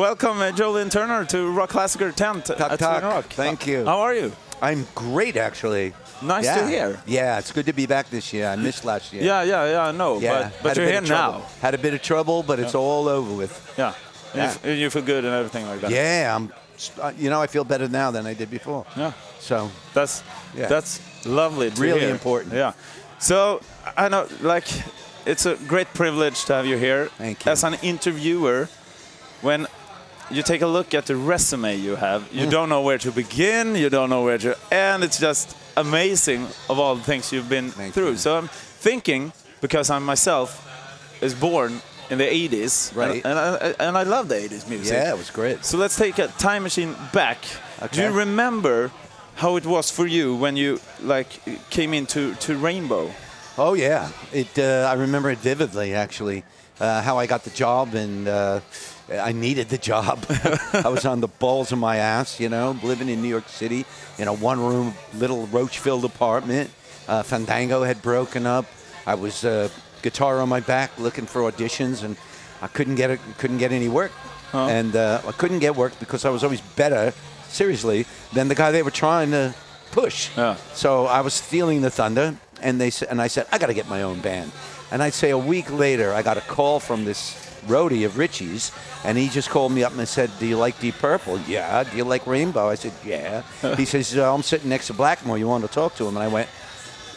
welcome uh, Joe Lynn Turner to Rock Classicer tent Tuck, at tuck. Sweden Rock. Thank you. How are you? I'm great, actually. Nice yeah. to hear. Yeah, it's good to be back this year. I missed last year. Yeah, yeah, yeah. I know, Yeah, but but you're here now. Had a bit of trouble, but it's all over with. Yeah. Yeah. You, you feel good and everything like that. Yeah, I'm. uh, You know, I feel better now than I did before. Yeah. So That's Yeah. that's lovely. To Really hear. important. Yeah. So I know, like, it's a great privilege to have you here. Thank you. As an interviewer, when you take a look at the resume you have, you Mm. don't know where to begin. You don't know where to end. It's just amazing of all the things you've been through. So I'm thinking because I myself is born in the 80s, Right. And, and, I, and I love the 80s music. yeah, it was great. So let's take a time machine back. Okay. Do you remember how it was for you when you like came into to Rainbow? Oh yeah, it. Uh, I remember it vividly, actually. Uh, how I got the job, and uh, I needed the job. I was on the balls of my ass, you know, living in New York City in a one-room little roach-filled apartment. Uh, Fandango had broken up. I was uh, guitar on my back, looking for auditions, and I couldn't get it. Couldn't get any work, and uh, I couldn't get work because I was always better, seriously, than the guy they were trying to push. Yeah. So I was stealing the thunder, and they and I said I got to get my own band. And I'd say a week later, I got a call from this roadie of Ritchie's, and he just called me up and said, "Do you like Deep Purple? Yeah. Do you like Rainbow? I said, Yeah. he says, uh, "I'm sitting next to Blackmore. You want to talk to him?" And I went,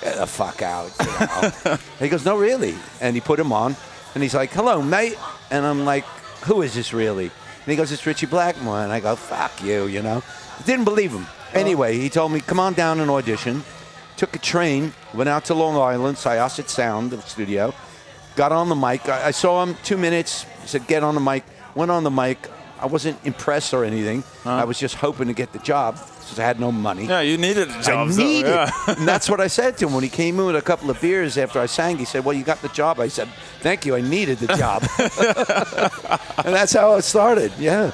"Get the fuck out." you know. he goes, "No, really." And he put him on, and he's like, "Hello, mate," and I'm like, "Who is this really?" And he goes, "It's Ritchie Blackmore," and I go, "Fuck you," you know. Didn't believe him. Anyway, he told me, "Come on down and audition." Took a train, went out to Long Island, Syosset Sound, the studio. Got on the mic. I, I saw him two minutes. He said, "Get on the mic." Went on the mic. I wasn't impressed or anything. I was just hoping to get the job because I had no money. Yeah, you needed a job. I so, need yeah. and that's what I said to him when he came in with a couple of beers after I sang. He said, "Well, you got the job." I said, "Thank you. I needed the job." and that's how it started. Yeah,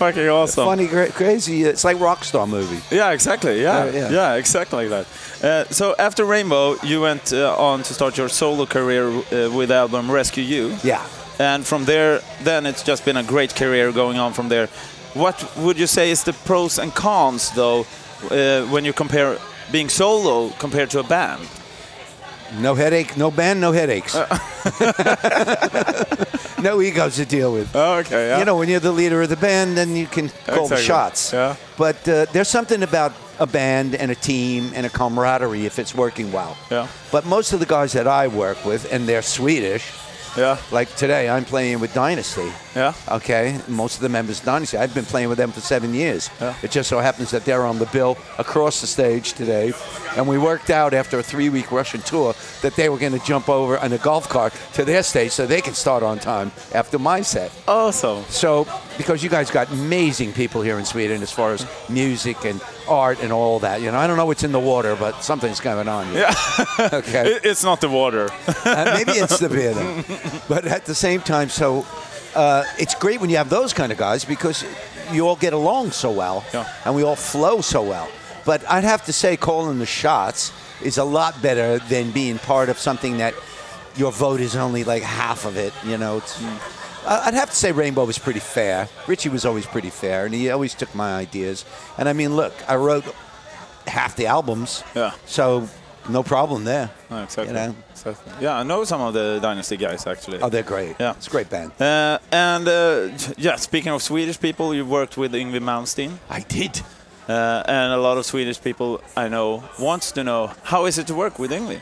Fucking awesome. funny, gra- crazy. It's like rock star movie. Yeah, exactly. Yeah, Yeah, yeah, yeah. exactly like that. Uh, so after Rainbow, you went uh, on to start your solo career uh, with the album Rescue You. Yeah. And from there, then it's just been a great career going on from there. What would you say is the pros and cons, though, uh, when you compare being solo compared to a band? No headache. No band. No headaches. No egos to deal with. okay, yeah. You know, when you're the leader of the band, then you can call the shots. Yeah. But uh, there's something about a band and a team and a camaraderie if it's working well. Yeah. But most of the guys that I work with, and they're Swedish, yeah, like today, I'm playing with Dynasty. yeah, Okay, most of the members of Dynasty. I've been playing with them for seven years. Yeah. It just so happens that they're on the bill across the stage today, and we worked out after a three-week Russian tour that they were going to jump over on a golf cart to their stage so they can start on time after my set. awesome. So, because you guys got amazing people here in Sweden as far as music and art and all that, you know, I don't know what's in the water, but something's going on. Here. Yeah, Okay. It- it's not the water. Uh, maybe it's the beer, though. But at the same time, so uh, it's great when you have those kind of guys because you all get along so well Yeah. and we all flow so well. But I'd have to say, calling the shots is a lot better than being part of something that your vote is only like half of it. You know, it's. I- I'd have to say Rainbow was pretty fair. Ritchie was always pretty fair, and he always took my ideas. And I mean, look, I wrote half the albums, Yeah. so no problem there. Oh, exactly. You know? exactly. Yeah, I know some of the Dynasty guys actually. Oh, they're great. Yeah. it's a great band. Uh, and uh, yeah, speaking of Swedish people, you worked with Yngwie Malmsteen, I did. uh, and a lot of Swedish people I know wants to know how is it to work with Yngwie?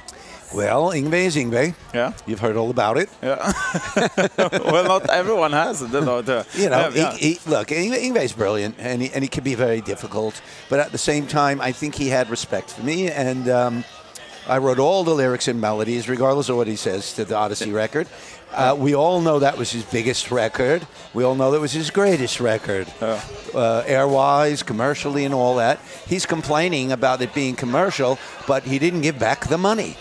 Well, Yngwie is Yngwie. Yeah, You've heard all about it. yeah. well, not everyone has. You know, yeah, yeah. He, he, look, Yngwie, Yngwie's brilliant, and he, and he can be very difficult. But at the same time, I think he had respect for me, and um, I wrote all the lyrics and melodies, regardless of what he says, to the Odyssey record. Uh, we all know that was his biggest record. We all know that was his greatest record, Yeah. uh, air-wise, commercially, and all that. He's complaining about it being commercial, but he didn't give back the money.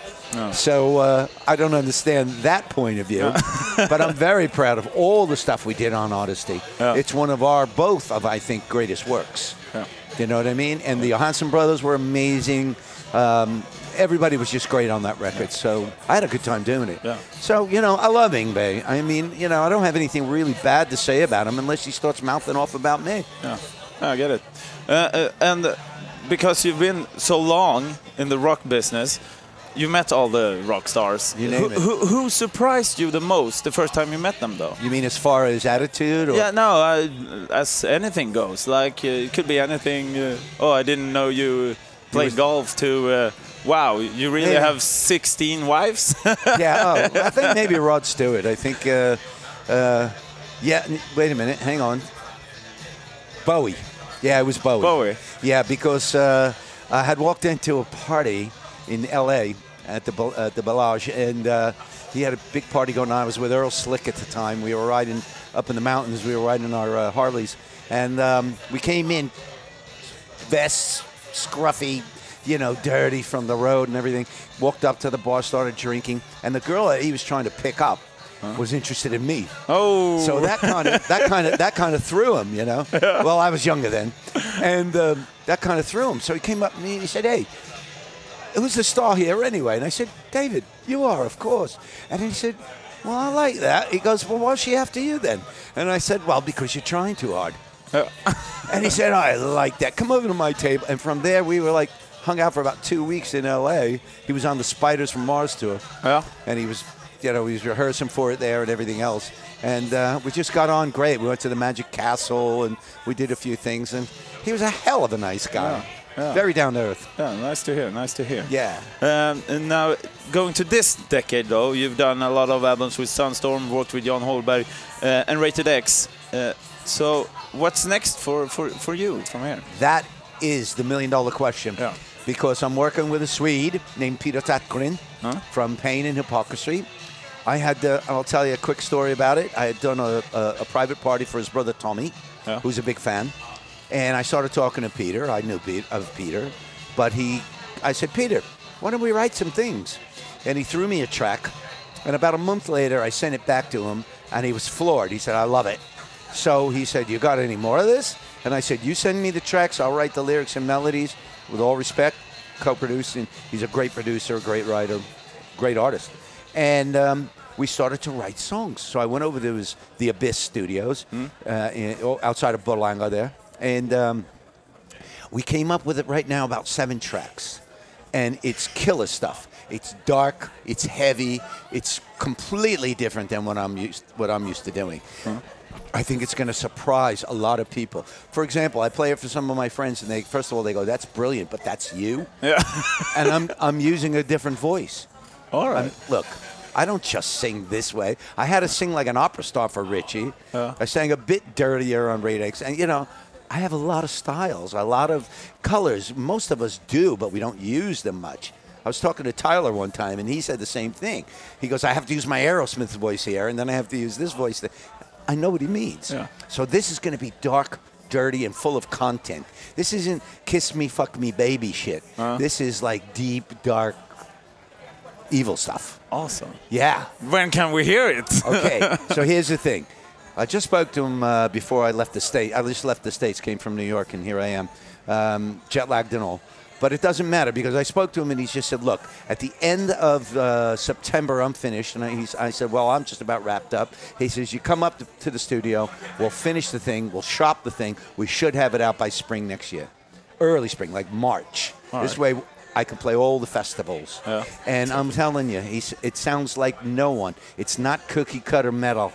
So uh, I don't understand that point of view, but I'm very proud of all the stuff we did on Odyssey. Yeah. It's one of our both of I think greatest works. Yeah. You know what I mean? And the Johansson brothers were amazing. Um, everybody was just great on that record. So I had a good time doing it. Yeah. So you know, I love Yngwie. I mean, you know, I don't have anything really bad to say about him unless he starts mouthing off about me. Yeah, I get it. Uh, uh, and because you've been so long in the rock business, you met all the rock stars. You name who, it. Who, who surprised you the most the first time you met them, though? You mean as far as attitude? Or? Yeah, no, uh, as anything goes. Like, uh, it could be anything. Uh, oh, I didn't know you played golf to, uh, wow, you really Yeah. have 16 wives? yeah, oh, I think maybe Rod Stewart. I think, uh, uh, yeah, wait a minute, hang on. Bowie. Yeah, it was Bowie. Bowie. Yeah, because uh, I had walked into a party in L.A. at the at the Bel Age, and uh, he had a big party going on. I was with Earl Slick at the time. We were riding up in the mountains. We were riding our uh, Harleys, and um, we came in vests, scruffy, you know, dirty from the road and everything. Walked up to the bar, started drinking, and the girl that he was trying to pick up was interested in me. oh. So that kind of that kind of that kind of threw him, you know. Well, I was younger then, and um, that kind of threw him. So he came up to me and he said, "Hey, who's the star here anyway?" And I said, "David, you are, of course." And he said, "Well, I like that." He goes, "Well, why's she after you then?" And I said, "Well, because you're trying too hard." and he said, "I like that. Come over to my table." And from there, we were like hung out for about two weeks in L.A. He was on the Spiders from Mars tour Yeah. and he was, you know, he was rehearsing for it there and everything else. And uh, we just got on great. We went to the Magic Castle and we did a few things. And he was a hell of a nice guy, Yeah, yeah. very down to earth. Yeah, nice to hear. Nice to hear. Yeah. Um, and now, going to this decade, though, you've done a lot of albums with Sunstorm, worked with Jan Holberg, uh, and Rated X. Uh, so, what's next for, for, for you from here? That is the million dollar question. Yeah. Because I'm working with a Swede named Peter Tägtgren Huh? from Pain and Hypocrisy. I had, uh, I'll tell you a quick story about it. I had done a, a, a private party for his brother Tommy, Yeah. who's a big fan. And I started talking to Peter. I knew Pete, of Peter. But he, I said, Peter, why don't we write some things? And he threw me a track. And about a month later, I sent it back to him, and he was floored. He said, I love it. So he said, You got any more of this? And I said, You send me the tracks, I'll write the lyrics and melodies with all respect, co producing. He's a great producer, a great writer, great artist. And um, we started to write songs. So I went over to his, the Abyss Studios uh, in, outside of Borlänge there. And um, we came up with it right now about seven tracks. And it's killer stuff. It's dark, it's heavy, it's completely different than what I'm used, what I'm used to doing. I think it's going to surprise a lot of people. For example, I play it for some of my friends, and they first of all they go, "That's brilliant," but that's you. Yeah. and I'm I'm using a different voice. All right. I'm- look, I don't just sing this way. I had to sing like an opera star for Ritchie. Yeah. I sang a bit dirtier on Rated X, and you know, I have a lot of styles, a lot of colors. Most of us do, but we don't use them much. I was talking to Tyler one time, and he said the same thing. He goes, "I have to use my Aerosmith voice here, and then I have to use this voice." There. I know what he means. Yeah. So this is going to be dark, dirty, and full of content. This isn't kiss me, fuck me, baby shit. Uh-huh. This is like deep, dark, evil stuff. awesome. Yeah. When can we hear it? Okay. so here's the thing. I just spoke to him uh, before I left the state. I just left the states, came from New York, and here I am, um, jet lagged and all. But it doesn't matter because I spoke to him and he just said, "Look, at the end of uh, September, I'm finished." And I, he's, I said, "Well, I'm just about wrapped up." He says, "You come up to, to the studio, we'll finish the thing, we'll shop the thing. We should have it out by spring next year, early spring, like March. All this right. way, I can play all the festivals." Yeah. And I'm telling you, he's, it sounds like no one. It's not cookie cutter metal.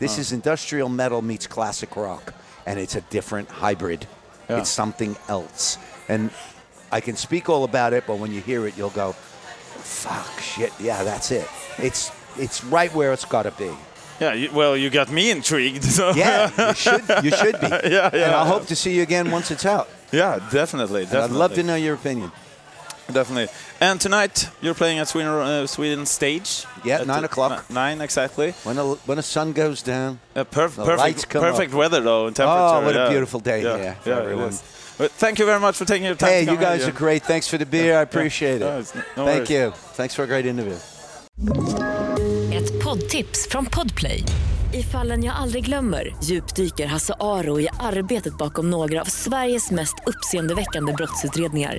This is industrial metal meets classic rock, and it's a different hybrid. Yeah. It's something else. And I can speak all about it, but when you hear it, you'll go, "Fuck, shit, yeah, that's it." It's it's right where it's got to be. yeah, you, well, you got me intrigued. So. Yeah, you should you should be. Yeah, yeah, And I'll yeah. hope to see you again once it's out. yeah, definitely. Definitely. I'd love to know your opinion. Definitely. And tonight you're playing at Sweden, uh, Sweden stage. Yeah, nine o'clock. Nine exactly. When the, when the sun goes down, Uh, perf- The perfect, lights come perfect up. weather though. And temperature. Oh, what a yeah. beautiful day Yeah, here for yeah, it everyone. is. But thank you very much for taking your time. hey, to you guys here. are great. Thanks for the beer. I appreciate it. no Thank worries. you. Thanks for a great interview. Ett poddtips från Podplay. I fallen jag aldrig glömmer djupdyker Hasse Aro i arbetet bakom några av Sveriges mest uppseendeväckande brottsutredningar.